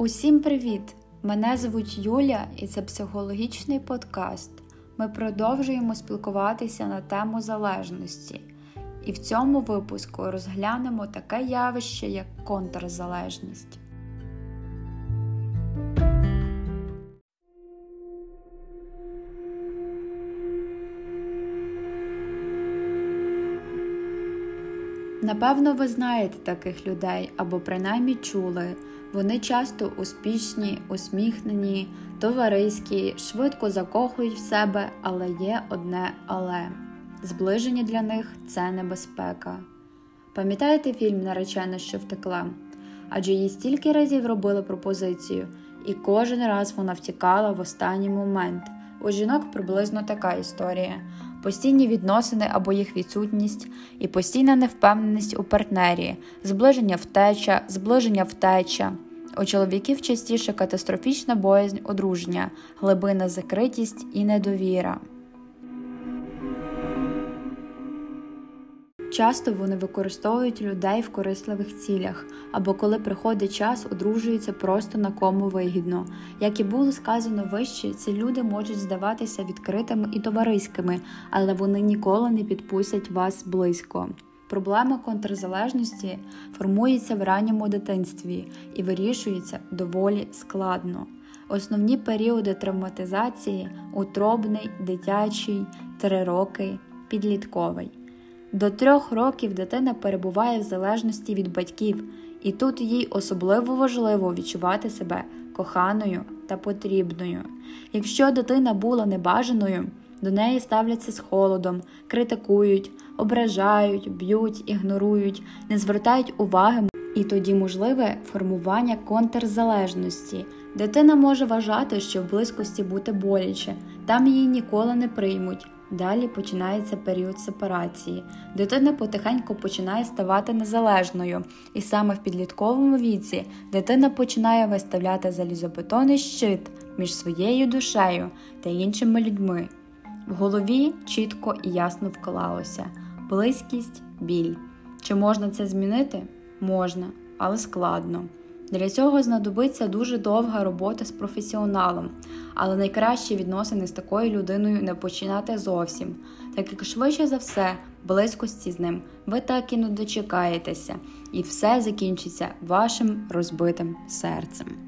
Усім привіт! Мене звуть Юля і це психологічний подкаст. Ми продовжуємо спілкуватися на тему залежності. І в цьому випуску розглянемо таке явище, як контрзалежність. Напевно, ви знаєте таких людей або принаймні чули. Вони часто успішні, усміхнені, товариські, швидко закохують в себе, але є одне але зближення для них це небезпека. Пам'ятаєте фільм Наречена, що втекла? Адже їй стільки разів робили пропозицію, і кожен раз вона втікала в останній момент. У жінок приблизно така історія: постійні відносини або їх відсутність, і постійна невпевненість у партнері, зближення втеча, зближення втеча. У чоловіків частіше катастрофічна боязнь одруження, глибина закритість і недовіра. Часто вони використовують людей в корисливих цілях, або коли приходить час, одружуються просто на кому вигідно. Як і було сказано вище, ці люди можуть здаватися відкритими і товариськими, але вони ніколи не підпустять вас близько. Проблема контрзалежності формується в ранньому дитинстві і вирішується доволі складно. Основні періоди травматизації утробний, дитячий, три роки, підлітковий. До трьох років дитина перебуває в залежності від батьків, і тут їй особливо важливо відчувати себе коханою та потрібною. Якщо дитина була небажаною, до неї ставляться з холодом, критикують, ображають, б'ють, ігнорують, не звертають уваги, і тоді можливе формування контрзалежності. Дитина може вважати, що в близькості бути боляче, там її ніколи не приймуть. Далі починається період сепарації. Дитина потихеньку починає ставати незалежною, і саме в підлітковому віці дитина починає виставляти залізобетонний щит між своєю душею та іншими людьми. В голові чітко і ясно вклалося близькість, біль. Чи можна це змінити? Можна, але складно. Для цього знадобиться дуже довга робота з професіоналом, але найкраще відносини з такою людиною не починати зовсім, так як швидше за все, близькості з ним ви так і не дочекаєтеся, і все закінчиться вашим розбитим серцем.